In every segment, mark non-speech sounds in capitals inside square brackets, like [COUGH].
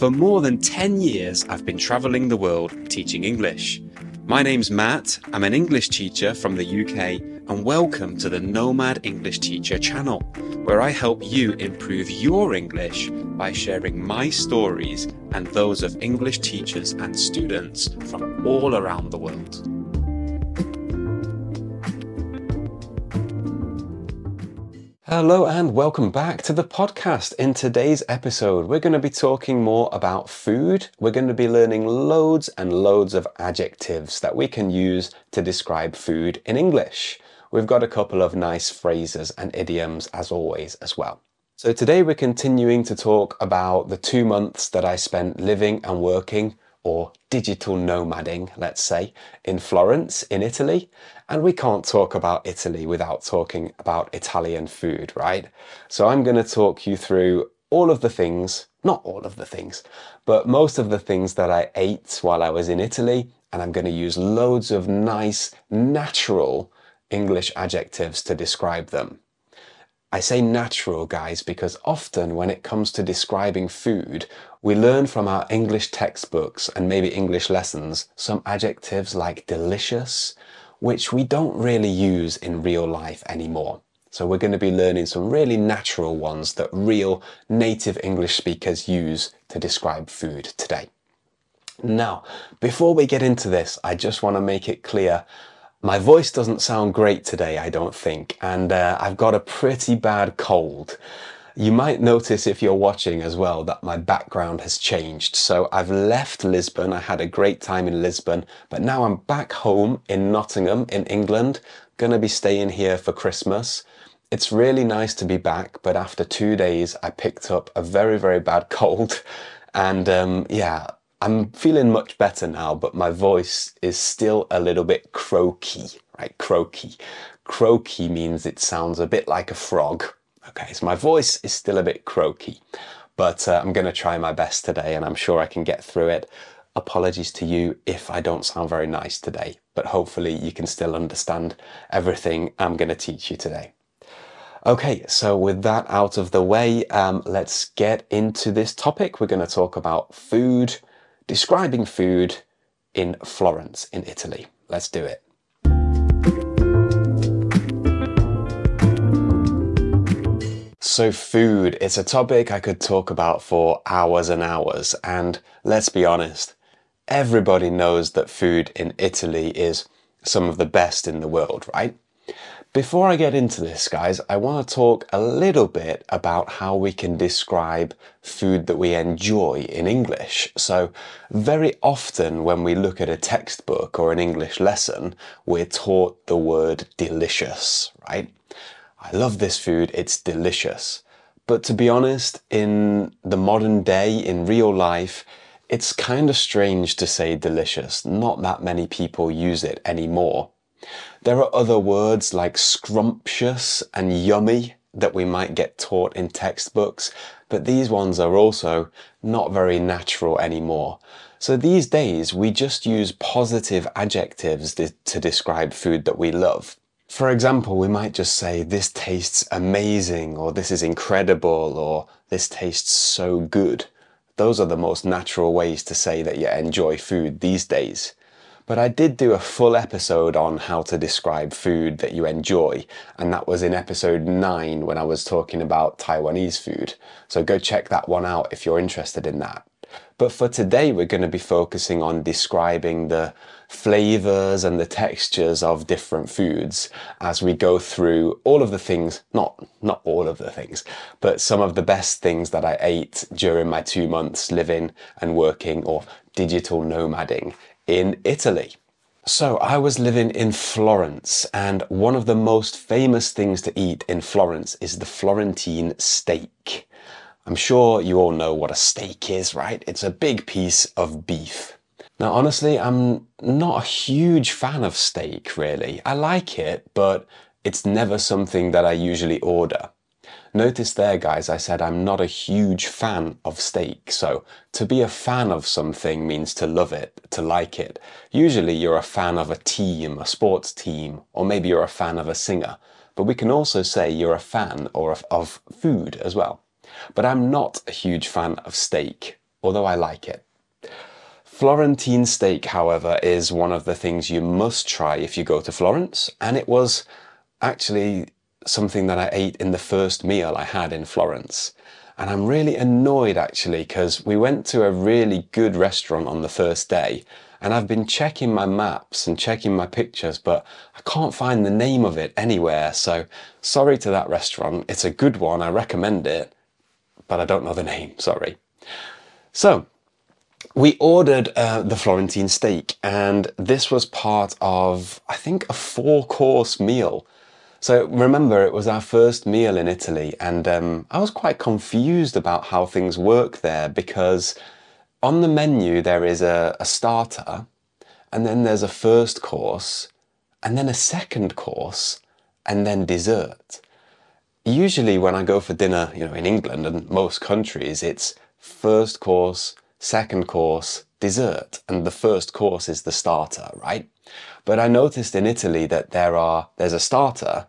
For more than 10 years, I've been traveling the world teaching English. My name's Matt, I'm an English teacher from the UK, and welcome to the Nomad English Teacher channel, where I help you improve your English by sharing my stories and those of English teachers and students from all around the world. Hello and welcome back to the podcast. In today's episode, we're going to be talking more about food. We're going to be learning loads and loads of adjectives that we can use to describe food in English. We've got a couple of nice phrases and idioms as always as well. So today we're continuing to talk about the two months that I spent living and working or digital nomading, let's say, in Florence, in Italy. And we can't talk about Italy without talking about Italian food, right? So I'm going to talk you through all of the things, not all of the things, but most of the things that I ate while I was in Italy. And I'm going to use loads of nice, natural English adjectives to describe them. I say natural, guys, because often when it comes to describing food, we learn from our English textbooks and maybe English lessons some adjectives like delicious, which we don't really use in real life anymore. So we're going to be learning some really natural ones that real native English speakers use to describe food today. Now, before we get into this, I just want to make it clear my voice doesn't sound great today, I don't think, and uh, I've got a pretty bad cold. You might notice if you're watching as well that my background has changed. So I've left Lisbon. I had a great time in Lisbon, but now I'm back home in Nottingham in England. Gonna be staying here for Christmas. It's really nice to be back, but after two days, I picked up a very, very bad cold. And um, yeah, I'm feeling much better now, but my voice is still a little bit croaky, right? Croaky. Croaky means it sounds a bit like a frog. Okay, so my voice is still a bit croaky, but uh, I'm going to try my best today and I'm sure I can get through it. Apologies to you if I don't sound very nice today, but hopefully you can still understand everything I'm going to teach you today. Okay, so with that out of the way, um, let's get into this topic. We're going to talk about food describing food in Florence, in Italy. Let's do it. So, food, it's a topic I could talk about for hours and hours. And let's be honest, everybody knows that food in Italy is some of the best in the world, right? Before I get into this, guys, I want to talk a little bit about how we can describe food that we enjoy in English. So, very often when we look at a textbook or an English lesson, we're taught the word delicious, right? I love this food, it's delicious. But to be honest, in the modern day, in real life, it's kind of strange to say delicious. Not that many people use it anymore. There are other words like scrumptious and yummy that we might get taught in textbooks, but these ones are also not very natural anymore. So these days we just use positive adjectives to describe food that we love. For example, we might just say, this tastes amazing, or this is incredible, or this tastes so good. Those are the most natural ways to say that you enjoy food these days. But I did do a full episode on how to describe food that you enjoy, and that was in episode 9 when I was talking about Taiwanese food. So go check that one out if you're interested in that. But for today, we're going to be focusing on describing the flavors and the textures of different foods as we go through all of the things, not, not all of the things, but some of the best things that I ate during my two months living and working or digital nomading in Italy. So I was living in Florence and one of the most famous things to eat in Florence is the Florentine steak. I'm sure you all know what a steak is, right? It's a big piece of beef. Now, honestly, I'm not a huge fan of steak, really. I like it, but it's never something that I usually order. Notice there, guys, I said I'm not a huge fan of steak. So to be a fan of something means to love it, to like it. Usually you're a fan of a team, a sports team, or maybe you're a fan of a singer. But we can also say you're a fan or of, of food as well. But I'm not a huge fan of steak. although I like it. Florentine steak, however, is one of the things you must try if you go to Florence, and it was actually something that I ate in the first meal I had in Florence. And I'm really annoyed actually because we went to a really good restaurant on the first day and I've been checking my maps and checking my pictures, but I can't find the name of it anywhere. So sorry to that restaurant. It's a good one. I recommend it, but I don't know the name. Sorry. So we ordered uh, the Florentine steak, and this was part of, I think, a four course meal. So remember, it was our first meal in Italy, and um, I was quite confused about how things work there because on the menu there is a, a starter, and then there's a first course, and then a second course, and then dessert. Usually, when I go for dinner, you know, in England and most countries, it's first course, second course, dessert, and the first course is the starter, right? But I noticed in Italy that there are there's a starter,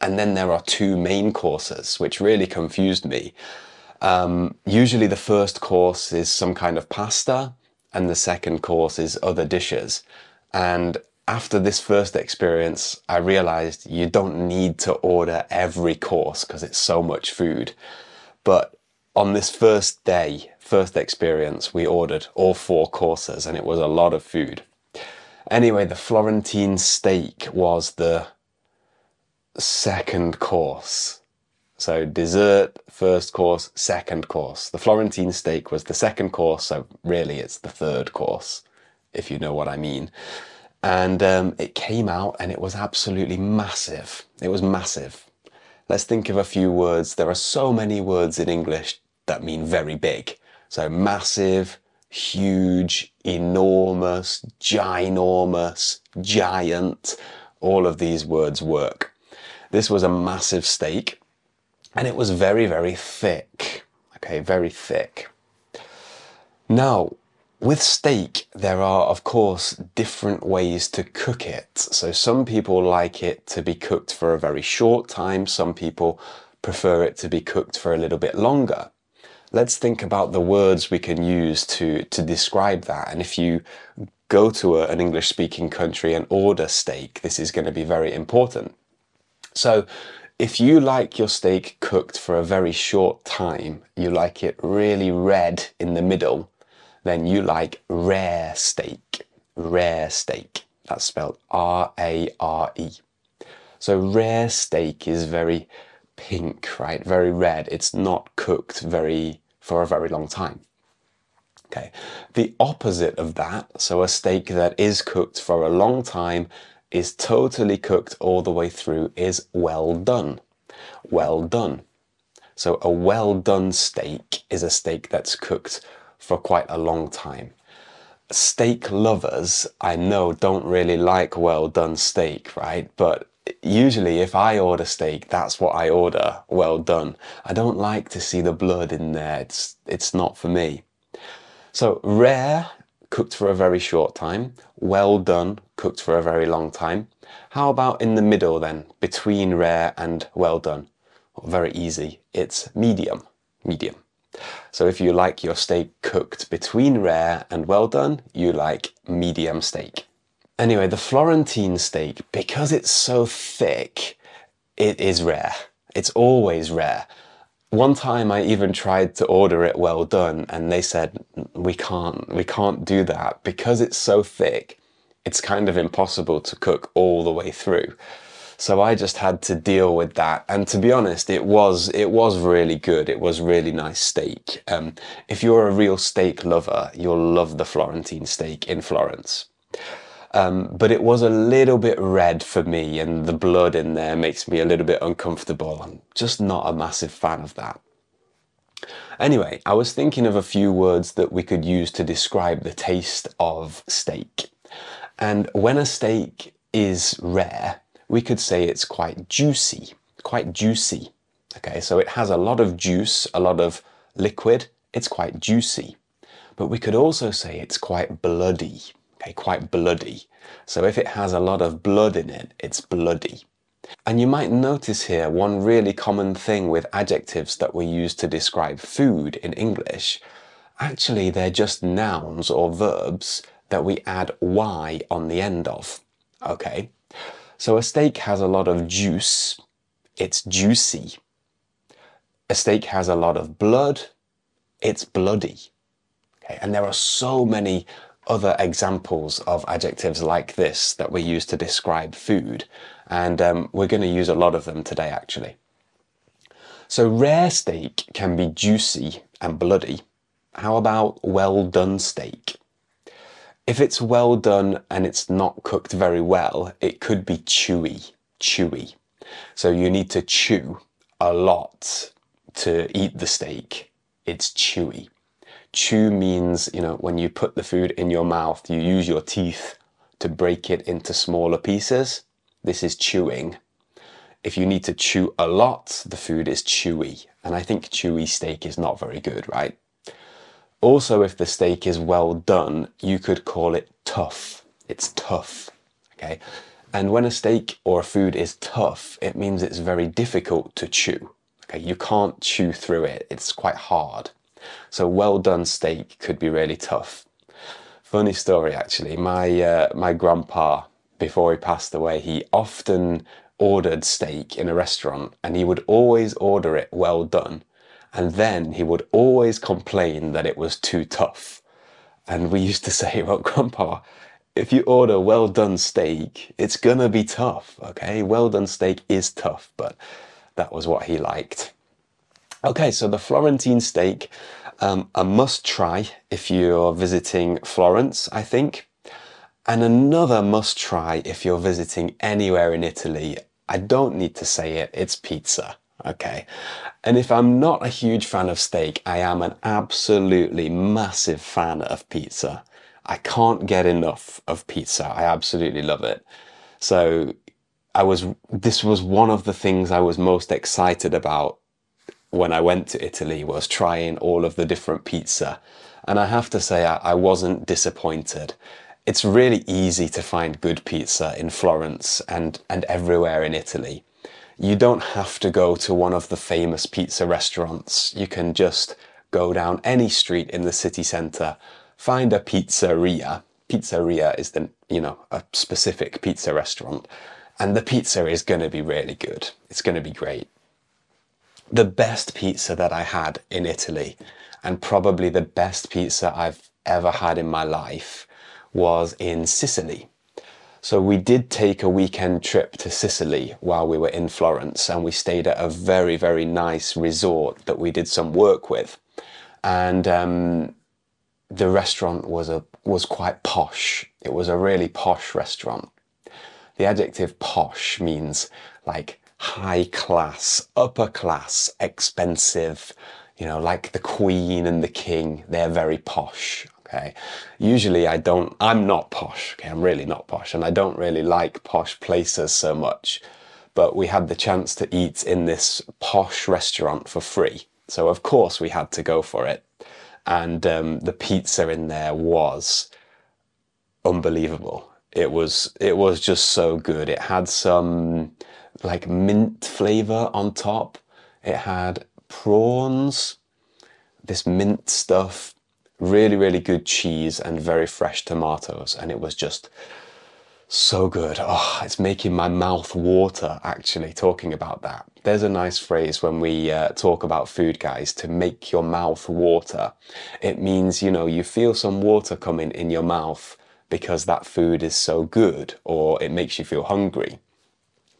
and then there are two main courses, which really confused me. Um, usually, the first course is some kind of pasta, and the second course is other dishes. And after this first experience, I realized you don't need to order every course because it's so much food. But on this first day, first experience, we ordered all four courses and it was a lot of food. Anyway, the Florentine steak was the second course. So dessert, first course, second course. The Florentine steak was the second course, so really it's the third course, if you know what I mean. And um, it came out and it was absolutely massive. It was massive. Let's think of a few words. There are so many words in English that mean very big. So massive, huge, enormous, ginormous, giant, all of these words work. This was a massive steak and it was very, very thick. Okay, very thick. Now, with steak, there are, of course, different ways to cook it. So some people like it to be cooked for a very short time. Some people prefer it to be cooked for a little bit longer let's think about the words we can use to, to describe that. And if you go to a, an English speaking country and order steak, this is going to be very important. So if you like your steak cooked for a very short time, you like it really red in the middle, then you like rare steak. Rare steak. That's spelled R A R E. So rare steak is very pink, right? Very red. It's not cooked very for a very long time. Okay. The opposite of that, so a steak that is cooked for a long time, is totally cooked all the way through, is well done. Well done. So a well done steak is a steak that's cooked for quite a long time. Steak lovers, I know, don't really like well done steak, right? But usually if I order steak, that's what I order, well done. I don't like to see the blood in there. It's, it's not for me. So rare, cooked for a very short time. Well done, cooked for a very long time. How about in the middle then, between rare and well done? Well, very easy. It's medium, medium. So if you like your steak cooked between rare and well done, you like medium steak. Anyway, the Florentine steak, because it's so thick, it is rare. It's always rare. One time I even tried to order it well done and they said, we can't, we can't do that because it's so thick. It's kind of impossible to cook all the way through. So I just had to deal with that. And to be honest, it was, it was really good. It was really nice steak. Um, if you're a real steak lover, you'll love the Florentine steak in Florence. Um, but it was a little bit red for me, and the blood in there makes me a little bit uncomfortable. I'm just not a massive fan of that. Anyway, I was thinking of a few words that we could use to describe the taste of steak. And when a steak is rare, we could say it's quite juicy, quite juicy. Okay, so it has a lot of juice, a lot of liquid, it's quite juicy. But we could also say it's quite bloody okay, quite bloody. So if it has a lot of blood in it, it's bloody. And you might notice here one really common thing with adjectives that we use to describe food in English, Actually, they're just nouns or verbs that we add y on the end of. Okay, so a steak has a lot of juice, it's juicy. A steak has a lot of blood, it's bloody. Okay, and there are so many other examples of adjectives like this that we use to describe food, and um, we're going to use a lot of them today actually. So rare steak can be juicy and bloody. How about well done steak? If it's well done and it's not cooked very well, it could be chewy, chewy. So you need to chew a lot to eat the steak. It's chewy. Chew means, you know, when you put the food in your mouth, you use your teeth to break it into smaller pieces. This is chewing. If you need to chew a lot, the food is chewy. And I think chewy steak is not very good, right? Also, if the steak is well done, you could call it tough. It's tough, okay? And when a steak or a food is tough, it means it's very difficult to chew. Okay, you can't chew through it. It's quite hard. So well done steak could be really tough. Funny story actually. My uh, my grandpa before he passed away, he often ordered steak in a restaurant and he would always order it well done. And then he would always complain that it was too tough. And we used to [LAUGHS] say, well, grandpa, if you order well done steak, it's gonna be tough, okay? Well done steak is tough, but that was what he liked. Okay, so the Florentine steak, um, a must try if you're visiting Florence, I think. And another must try if you're visiting anywhere in Italy. I don't need to say it, it's pizza. Okay. And if I'm not a huge fan of steak, I am an absolutely massive fan of pizza. I can't get enough of pizza. I absolutely love it. So I was, this was one of the things I was most excited about when I went to Italy was trying all of the different pizza. And I have to say, I, I wasn't disappointed. It's really easy to find good pizza in Florence and, and everywhere in Italy. You don't have to go to one of the famous pizza restaurants. You can just go down any street in the city centre, find a pizzeria. Pizzeria is the, you know, a specific pizza restaurant. And the pizza is going to be really good. It's going to be great the best pizza that I had in Italy, and probably the best pizza I've ever had in my life, was in Sicily. So we did take a weekend trip to Sicily while we were in Florence, and we stayed at a very, very nice resort that we did some work with. And um, the restaurant was a was quite posh. It was a really posh restaurant. The adjective posh means like high class, upper class, expensive, you know, like the Queen and the King, they're very posh. Okay. Usually I don't, I'm not posh. Okay. I'm really not posh and I don't really like posh places so much. But we had the chance to eat in this posh restaurant for free. So of course we had to go for it. And um, the pizza in there was unbelievable. It was, it was just so good. It had some, like mint flavor on top. It had prawns, this mint stuff, really, really good cheese and very fresh tomatoes. And it was just so good. Oh, it's making my mouth water actually talking about that. There's a nice phrase when we uh, talk about food, guys, to make your mouth water. It means, you know, you feel some water coming in your mouth because that food is so good or it makes you feel hungry.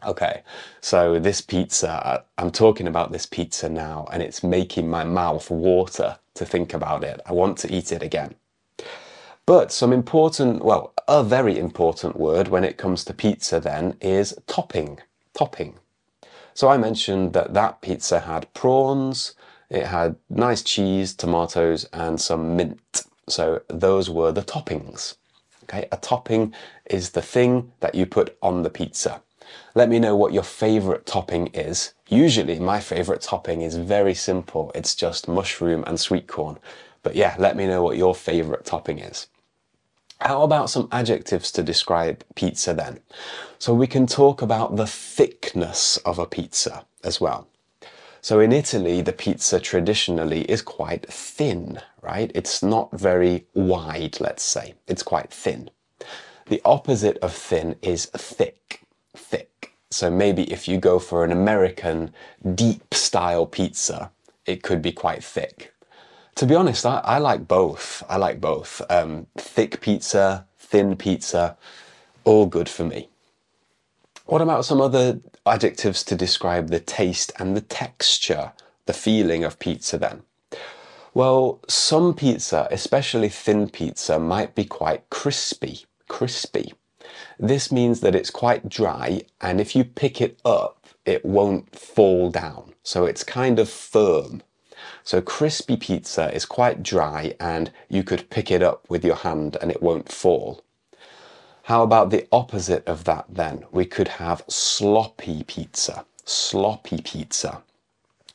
Okay, so this pizza, I'm talking about this pizza now and it's making my mouth water to think about it. I want to eat it again. But some important, well, a very important word when it comes to pizza then is topping. Topping. So I mentioned that that pizza had prawns, it had nice cheese, tomatoes, and some mint. So those were the toppings. Okay, a topping is the thing that you put on the pizza. Let me know what your favorite topping is. Usually my favorite topping is very simple. It's just mushroom and sweet corn. But yeah, let me know what your favorite topping is. How about some adjectives to describe pizza then? So we can talk about the thickness of a pizza as well. So in Italy, the pizza traditionally is quite thin, right? It's not very wide, let's say. It's quite thin. The opposite of thin is thick, thick. So maybe if you go for an American deep style pizza, it could be quite thick. To be honest, I, I like both. I like both. Um, thick pizza, thin pizza, all good for me. What about some other adjectives to describe the taste and the texture, the feeling of pizza then? Well, some pizza, especially thin pizza, might be quite crispy, crispy. This means that it's quite dry and if you pick it up, it won't fall down. So it's kind of firm. So crispy pizza is quite dry and you could pick it up with your hand and it won't fall. How about the opposite of that then? We could have sloppy pizza. Sloppy pizza.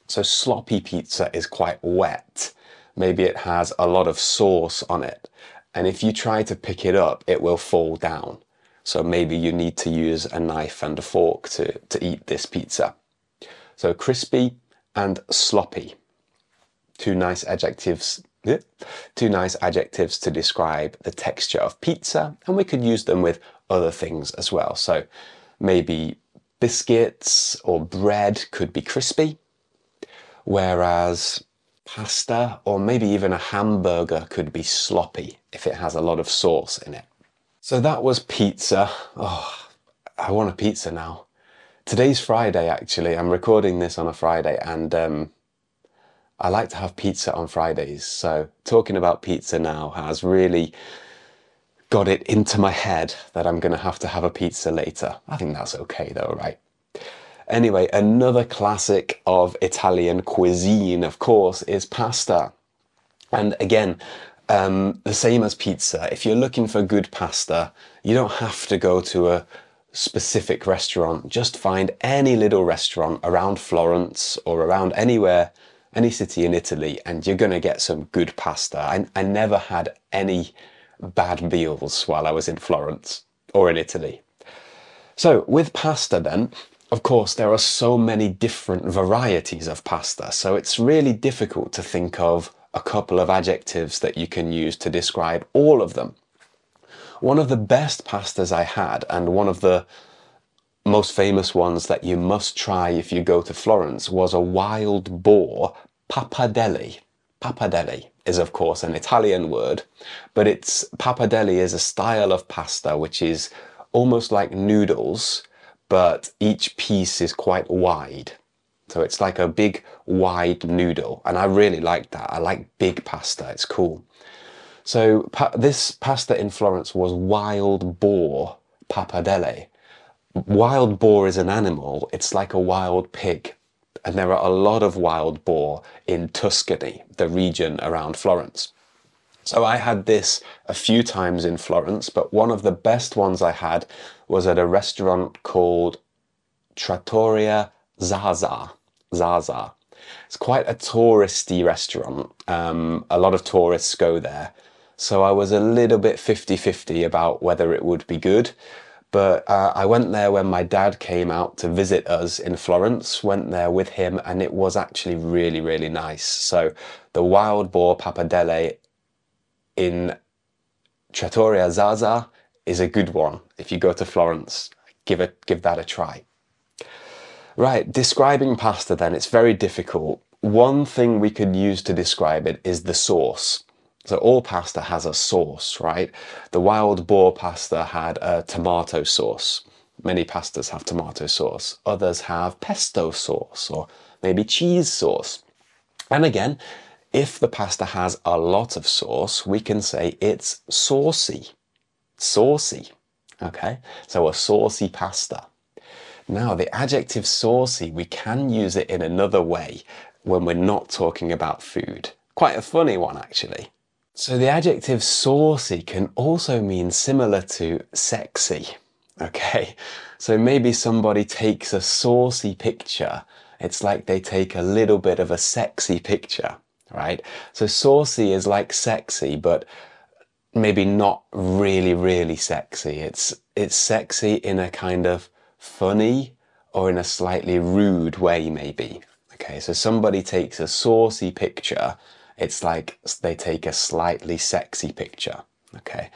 So sloppy pizza is quite wet. Maybe it has a lot of sauce on it. And if you try to pick it up, it will fall down. So maybe you need to use a knife and a fork to, to eat this pizza. So crispy and sloppy. Two nice adjectives Two nice adjectives to describe the texture of pizza, and we could use them with other things as well. So maybe biscuits or bread could be crispy, whereas pasta or maybe even a hamburger could be sloppy if it has a lot of sauce in it. So that was pizza. Oh, I want a pizza now. Today's Friday, actually. I'm recording this on a Friday, and um, I like to have pizza on Fridays, so talking about pizza now has really got it into my head that I'm going to have to have a pizza later. I think that's okay though, right? Anyway, another classic of Italian cuisine, of course, is pasta. And again, um, the same as pizza. If you're looking for good pasta, you don't have to go to a specific restaurant. Just find any little restaurant around Florence or around anywhere any city in Italy and you're going to get some good pasta. I, I never had any bad meals while I was in Florence or in Italy. So with pasta then, of course, there are so many different varieties of pasta, so it's really difficult to think of a couple of adjectives that you can use to describe all of them. One of the best pastas I had, and one of the most famous ones that you must try if you go to Florence was a wild boar pappardelle. Pappardelle is of course an Italian word, but it's pappardelle is a style of pasta which is almost like noodles, but each piece is quite wide. So it's like a big wide noodle, and I really like that. I like big pasta. It's cool. So pa this pasta in Florence was wild boar pappardelle, wild boar is an animal. It's like a wild pig. And there are a lot of wild boar in Tuscany, the region around Florence. So I had this a few times in Florence, but one of the best ones I had was at a restaurant called Trattoria Zaza. Zaza. It's quite a touristy restaurant. Um, a lot of tourists go there. So I was a little bit 50-50 about whether it would be good. But uh, I went there when my dad came out to visit us in Florence, went there with him, and it was actually really, really nice. So the wild boar pappardelle in Trattoria Zaza is a good one. If you go to Florence, give it, give that a try. Right, describing pasta then, it's very difficult. One thing we could use to describe it is the sauce. So all pasta has a sauce, right? The wild boar pasta had a tomato sauce. Many pastas have tomato sauce. Others have pesto sauce or maybe cheese sauce. And again, if the pasta has a lot of sauce, we can say it's saucy. Saucy. Okay? So a saucy pasta. Now, the adjective saucy, we can use it in another way when we're not talking about food. Quite a funny one, actually. So the adjective saucy can also mean similar to sexy. [LAUGHS] Okay, so maybe somebody takes a saucy picture. It's like they take a little bit of a sexy picture, right? So saucy is like sexy, but maybe not really, really sexy. It's, it's sexy in a kind of funny or in a slightly rude way, maybe. Okay, so somebody takes a saucy picture, it's like they take a slightly sexy picture. Okay,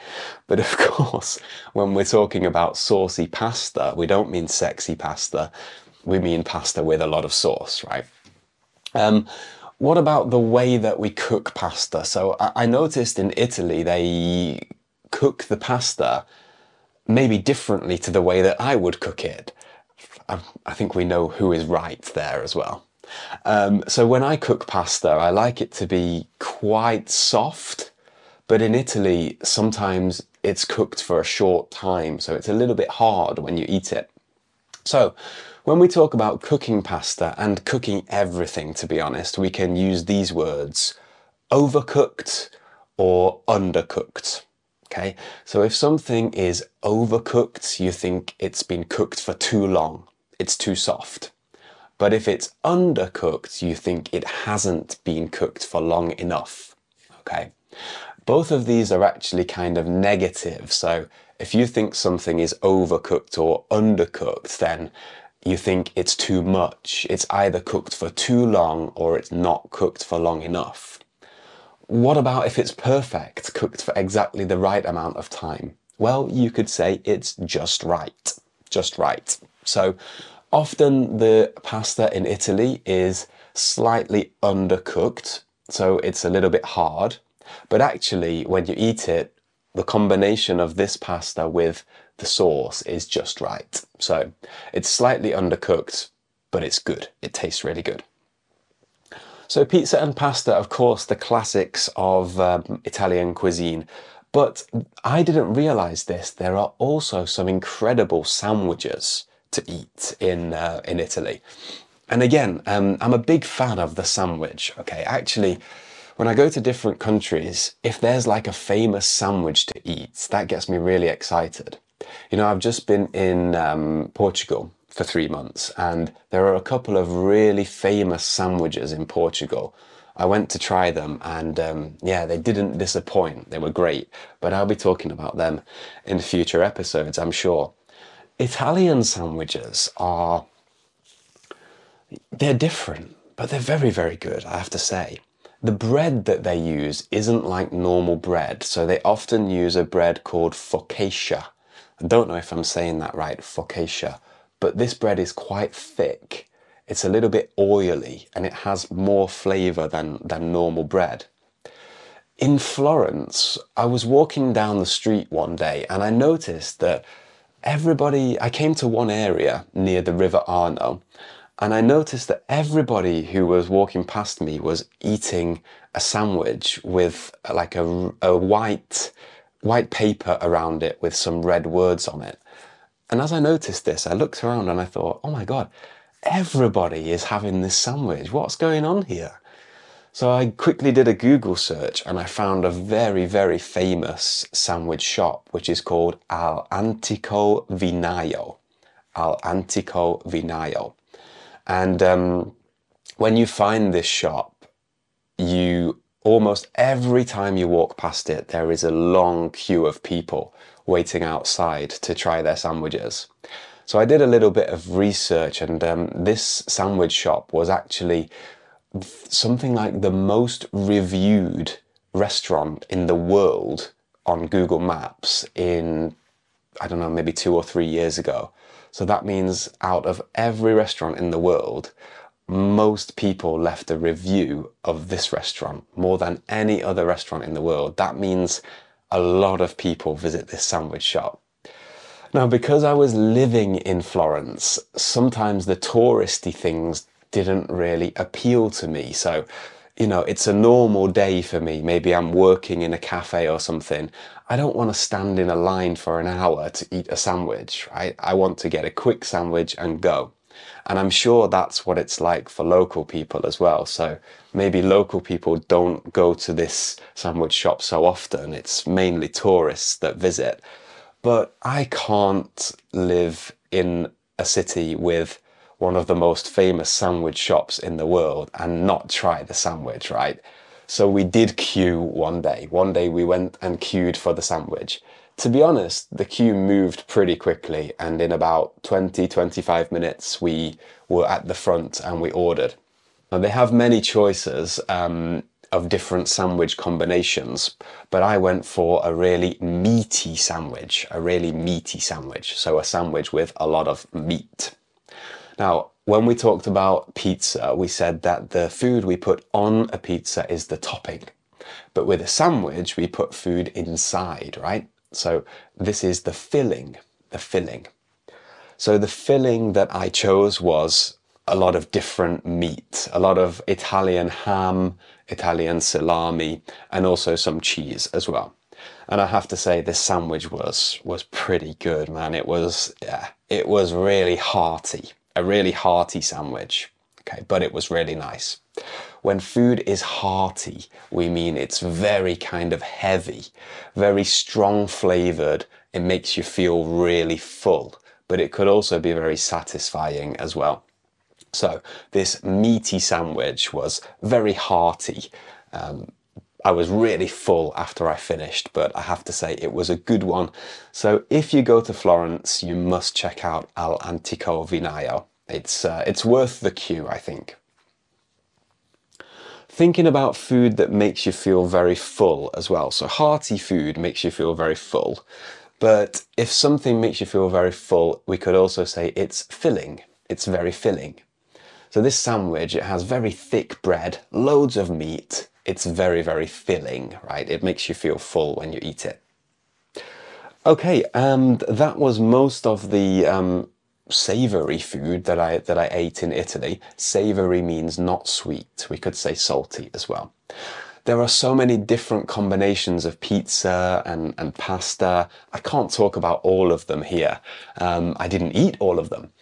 but of [LAUGHS] course, when we're talking about saucy pasta, we don't mean sexy pasta, we mean pasta with a lot of sauce, right? Um, what about the way that we cook pasta? So I, I noticed in Italy they cook the pasta maybe differently to the way that I would cook it. I, I think we know who is right there as well. Um, so when I cook pasta, I like it to be quite soft, but in Italy, sometimes it's cooked for a short time, so it's a little bit hard when you eat it. So when we talk about cooking pasta and cooking everything, to be honest, we can use these words overcooked or undercooked. Okay, so if something is overcooked, you think it's been cooked for too long, it's too soft. But if it's undercooked, you think it hasn't been cooked for long enough. Okay, both of these are actually kind of negative. So if you think something is overcooked or undercooked, then you think it's too much. It's either cooked for too long or it's not cooked for long enough. What about if it's perfect, cooked for exactly the right amount of time? Well, you could say it's just right. Just right. So often the pasta in Italy is slightly undercooked, so it's a little bit hard. But actually, when you eat it, the combination of this pasta with the sauce is just right. So it's slightly undercooked, but it's good. It tastes really good. So pizza and pasta, of course, the classics of um, Italian cuisine. But I didn't realize this. There are also some incredible sandwiches to eat in uh, in Italy. And again, um, I'm a big fan of the sandwich. Okay, actually, when I go to different countries, if there's like a famous sandwich to eat, that gets me really excited. You know, I've just been in um, Portugal for three months, and there are a couple of really famous sandwiches in Portugal. I went to try them, and um, yeah, they didn't disappoint. They were great, but I'll be talking about them in future episodes, I'm sure. Italian sandwiches are they're different, but they're very, very good, I have to say. The bread that they use isn't like normal bread, so they often use a bread called focaccia. I don't know if I'm saying that right, focaccia but this bread is quite thick. It's a little bit oily and it has more flavor than, than normal bread. In Florence, I was walking down the street one day and I noticed that everybody, I came to one area near the River Arno and I noticed that everybody who was walking past me was eating a sandwich with like a, a white, white paper around it with some red words on it. And as I noticed this, I looked around and I thought, oh my God, everybody is having this sandwich. What's going on here? So I quickly did a Google search and I found a very, very famous sandwich shop, which is called All'Antico Vinaio. All'Antico Vinaio. And um, when you find this shop, you almost every time you walk past it, there is a long queue of people waiting outside to try their sandwiches. So I did a little bit of research, and um, this sandwich shop was actually something like the most reviewed restaurant in the world on Google Maps in, I don't know, maybe two or three years ago. So that means out of every restaurant in the world, most people left a review of this restaurant more than any other restaurant in the world. That means a lot of people visit this sandwich shop. Now, because I was living in Florence, sometimes the touristy things didn't really appeal to me. So, you know, it's a normal day for me. Maybe I'm working in a cafe or something. I don't want to stand in a line for an hour to eat a sandwich, right? I want to get a quick sandwich and go. And I'm sure that's what it's like for local people as well. So maybe local people don't go to this sandwich shop so often. It's mainly tourists that visit. But I can't live in a city with one of the most famous sandwich shops in the world and not try the sandwich, right? So we did queue one day. One day we went and queued for the sandwich to be honest, the queue moved pretty quickly, and in about 20 25 minutes, we were at the front and we ordered. Now, they have many choices um, of different sandwich combinations, but I went for a really meaty sandwich, a really meaty sandwich. So a sandwich with a lot of meat. Now, when we talked about pizza, we said that the food we put on a pizza is the topping. But with a sandwich, we put food inside, right? So this is the filling, the filling. So the filling that I chose was a lot of different meat, a lot of Italian ham, Italian salami, and also some cheese as well. And I have to say, this sandwich was was pretty good, man. It was yeah, it was really hearty, a really hearty sandwich. Okay, but it was really nice. When food is hearty, we mean it's very kind of heavy, very strong flavored. It makes you feel really full, but it could also be very satisfying as well. So this meaty sandwich was very hearty. Um, I was really full after I finished, but I have to say it was a good one. So if you go to Florence, you must check out All'Antico Vinaio. It's, uh, it's worth the queue, I think. Thinking about food that makes you feel very full as well. So hearty food makes you feel very full. But if something makes you feel very full, we could also say it's filling. It's very filling. So this sandwich, it has very thick bread, loads of meat. It's very, very filling, right? It makes you feel full when you eat it. Okay, and that was most of the um, savory food that I that I ate in Italy. Savory means not sweet. We could say salty as well. There are so many different combinations of pizza and, and pasta. I can't talk about all of them here. Um, I didn't eat all of them.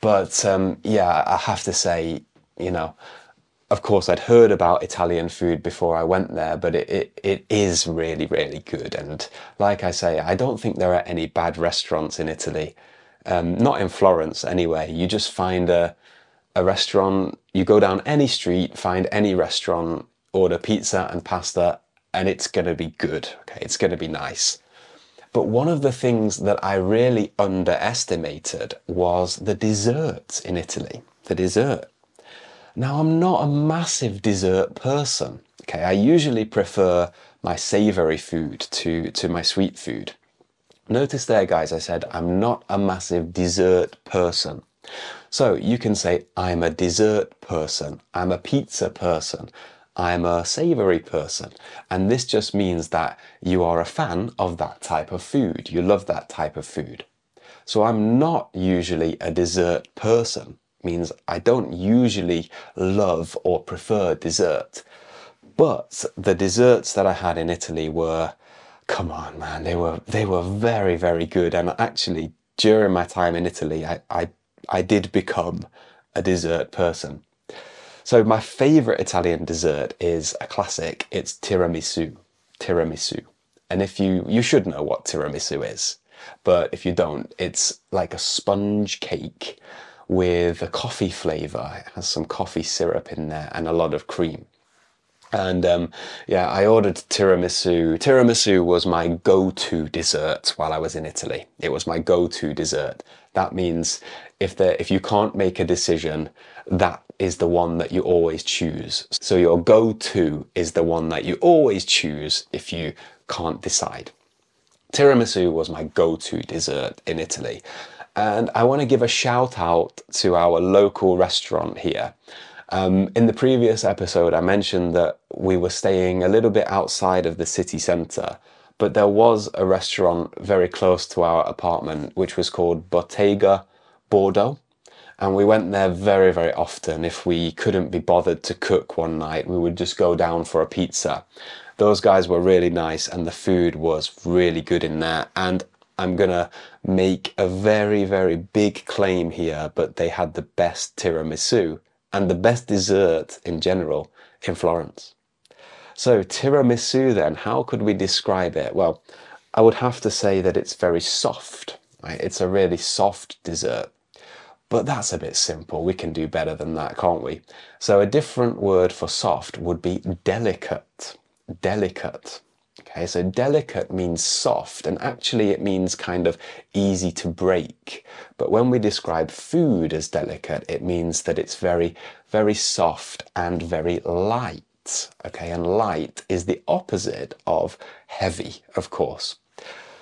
But um, yeah, I have to say, you know, of course, I'd heard about Italian food before I went there, but it, it, it is really, really good. And like I say, I don't think there are any bad restaurants in Italy. Um, not in Florence, anyway. You just find a, a restaurant, you go down any street, find any restaurant, order pizza and pasta, and it's going to be good. Okay, it's going to be nice. But one of the things that I really underestimated was the desserts in Italy. The dessert. Now, I'm not a massive dessert person. Okay, I usually prefer my savory food to, to my sweet food. Notice there, guys, I said I'm not a massive dessert person. So you can say, I'm a dessert person, I'm a pizza person, I'm a savory person. And this just means that you are a fan of that type of food. You love that type of food. So I'm not usually a dessert person. Means I don't usually love or prefer dessert. But the desserts that I had in Italy were, come on, man, they were they were very very good. And actually, during my time in Italy, I I, I did become a dessert person. So my favorite Italian dessert is a classic. It's tiramisu. Tiramisu. And if you, you should know what tiramisu is, but if you don't, it's like a sponge cake with a coffee flavor. It has some coffee syrup in there and a lot of cream. And um, yeah, I ordered tiramisu. Tiramisu was my go-to dessert while I was in Italy. It was my go-to dessert. That means if there, if you can't make a decision, that is the one that you always choose. So your go-to is the one that you always choose if you can't decide. Tiramisu was my go-to dessert in Italy. And I want to give a shout out to our local restaurant here. Um, in the previous episode, I mentioned that we were staying a little bit outside of the city centre, but there was a restaurant very close to our apartment which was called Bottega Bordeaux. And we went there very, very often. If we couldn't be bothered to cook one night, we would just go down for a pizza. Those guys were really nice and the food was really good in there. And I'm gonna make a very, very big claim here, but they had the best tiramisu and the best dessert in general in Florence. So tiramisu then, how could we describe it? Well, I would have to say that it's very soft. Right? It's a really soft dessert. But that's a bit simple. We can do better than that, can't we? So a different word for soft would be delicate. Delicate. Okay, so delicate means soft, and actually it means kind of easy to break. But when we describe food as delicate, it means that it's very, very soft and very light. Okay, and light is the opposite of heavy, of course.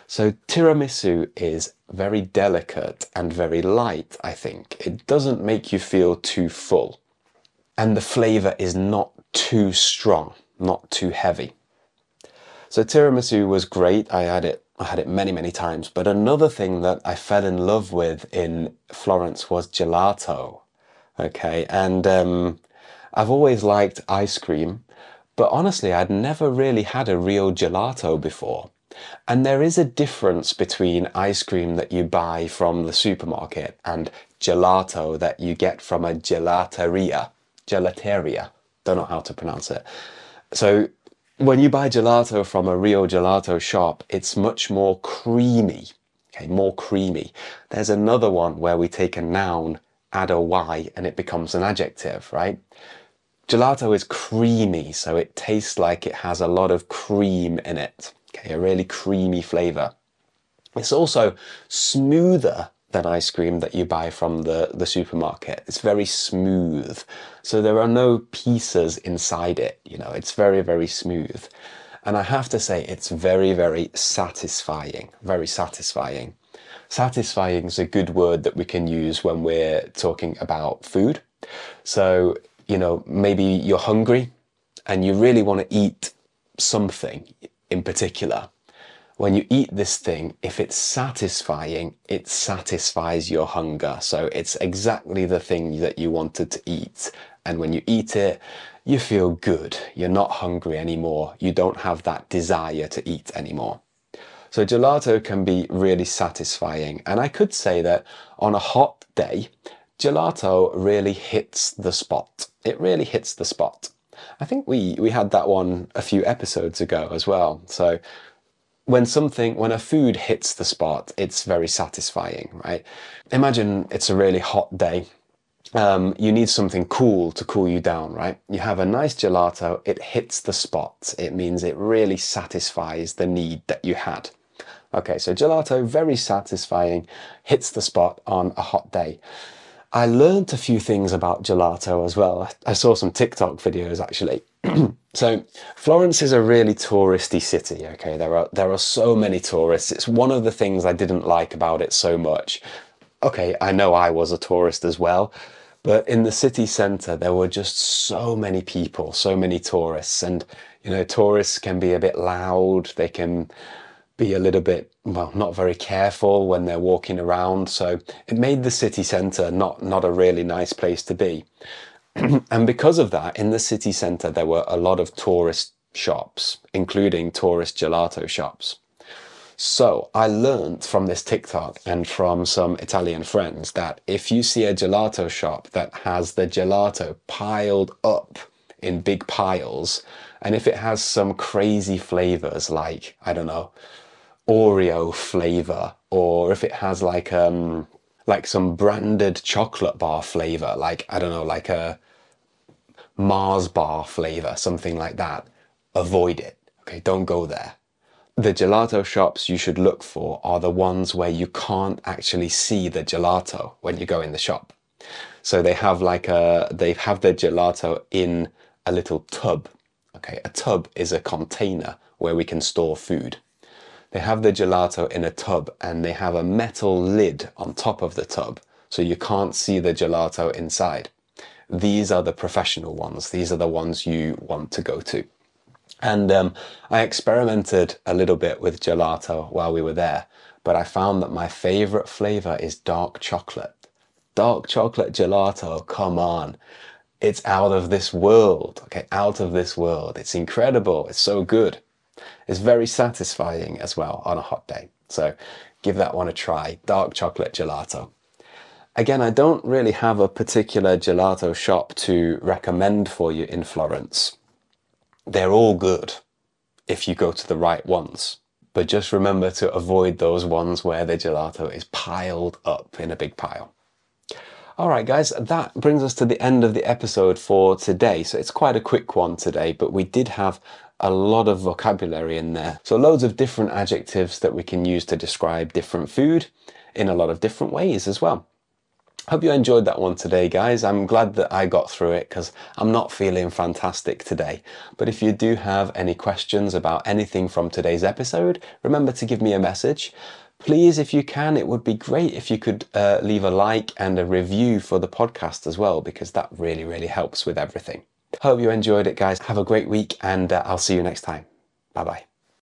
So tiramisu is very delicate and very light, I think. It doesn't make you feel too full. And the flavor is not too strong, not too heavy. So tiramisu was great. I had it I had it many, many times. But another thing that I fell in love with in Florence was gelato. Okay, and um, I've always liked ice cream, but honestly, I'd never really had a real gelato before. And there is a difference between ice cream that you buy from the supermarket and gelato that you get from a gelateria. Gelateria. Don't know how to pronounce it. So when you buy gelato from a real gelato shop, it's much more creamy. Okay, more creamy. There's another one where we take a noun, add a y, and it becomes an adjective, right? Gelato is creamy, so it tastes like it has a lot of cream in it. Okay, a really creamy flavor. It's also smoother than ice cream that you buy from the, the supermarket. It's very smooth. So there are no pieces inside it, you know, it's very, very smooth. And I have to say, it's very, very satisfying, very satisfying. Satisfying is a good word that we can use when we're talking about food. So, you know, maybe you're hungry and you really want to eat something in particular. When you eat this thing, if it's satisfying, it satisfies your hunger. So it's exactly the thing that you wanted to eat. And when you eat it, you feel good. You're not hungry anymore. You don't have that desire to eat anymore. So gelato can be really satisfying. And I could say that on a hot day, gelato really hits the spot. It really hits the spot. I think we, we had that one a few episodes ago as well. So when something, when a food hits the spot, it's very satisfying, right? Imagine it's a really hot day. Um, you need something cool to cool you down, right? You have a nice gelato, it hits the spot. It means it really satisfies the need that you had. Okay, so gelato, very satisfying, hits the spot on a hot day. I learned a few things about gelato as well. I saw some TikTok videos actually. [CLEARS THROAT] so Florence is a really touristy city. Okay, there are there are so many tourists. It's one of the things I didn't like about it so much. Okay, I know I was a tourist as well, but in the city centre there were just so many people, so many tourists, and you know tourists can be a bit loud. They can be a little bit, well, not very careful when they're walking around. So it made the city centre not, not a really nice place to be. [CLEARS THROAT] and because of that, in the city centre, there were a lot of tourist shops, including tourist gelato shops. So I learned from this TikTok and from some Italian friends that if you see a gelato shop that has the gelato piled up in big piles, and if it has some crazy flavors like, I don't know, Oreo flavor, or if it has like um like some branded chocolate bar flavor, like I don't know, like a Mars bar flavor, something like that, avoid it. Okay, don't go there. The gelato shops you should look for are the ones where you can't actually see the gelato when you go in the shop. So they have like a they have their gelato in a little tub. Okay, a tub is a container where we can store food. They have the gelato in a tub and they have a metal lid on top of the tub so you can't see the gelato inside. These are the professional ones. These are the ones you want to go to. And um, I experimented a little bit with gelato while we were there, but I found that my favorite flavor is dark chocolate. Dark chocolate gelato, come on. It's out of this world, okay, out of this world. It's incredible. It's so good. It's very satisfying as well on a hot day. So give that one a try. Dark chocolate gelato. Again, I don't really have a particular gelato shop to recommend for you in Florence. They're all good if you go to the right ones. But just remember to avoid those ones where the gelato is piled up in a big pile. All right, guys, that brings us to the end of the episode for today. So it's quite a quick one today, but we did have a lot of vocabulary in there. So loads of different adjectives that we can use to describe different food in a lot of different ways as well. Hope you enjoyed that one today, guys. I'm glad that I got through it because I'm not feeling fantastic today. But if you do have any questions about anything from today's episode, remember to give me a message. Please, if you can, it would be great if you could uh, leave a like and a review for the podcast as well, because that really, really helps with everything. Hope you enjoyed it, guys. Have a great week, and uh, I'll see you next time. Bye bye.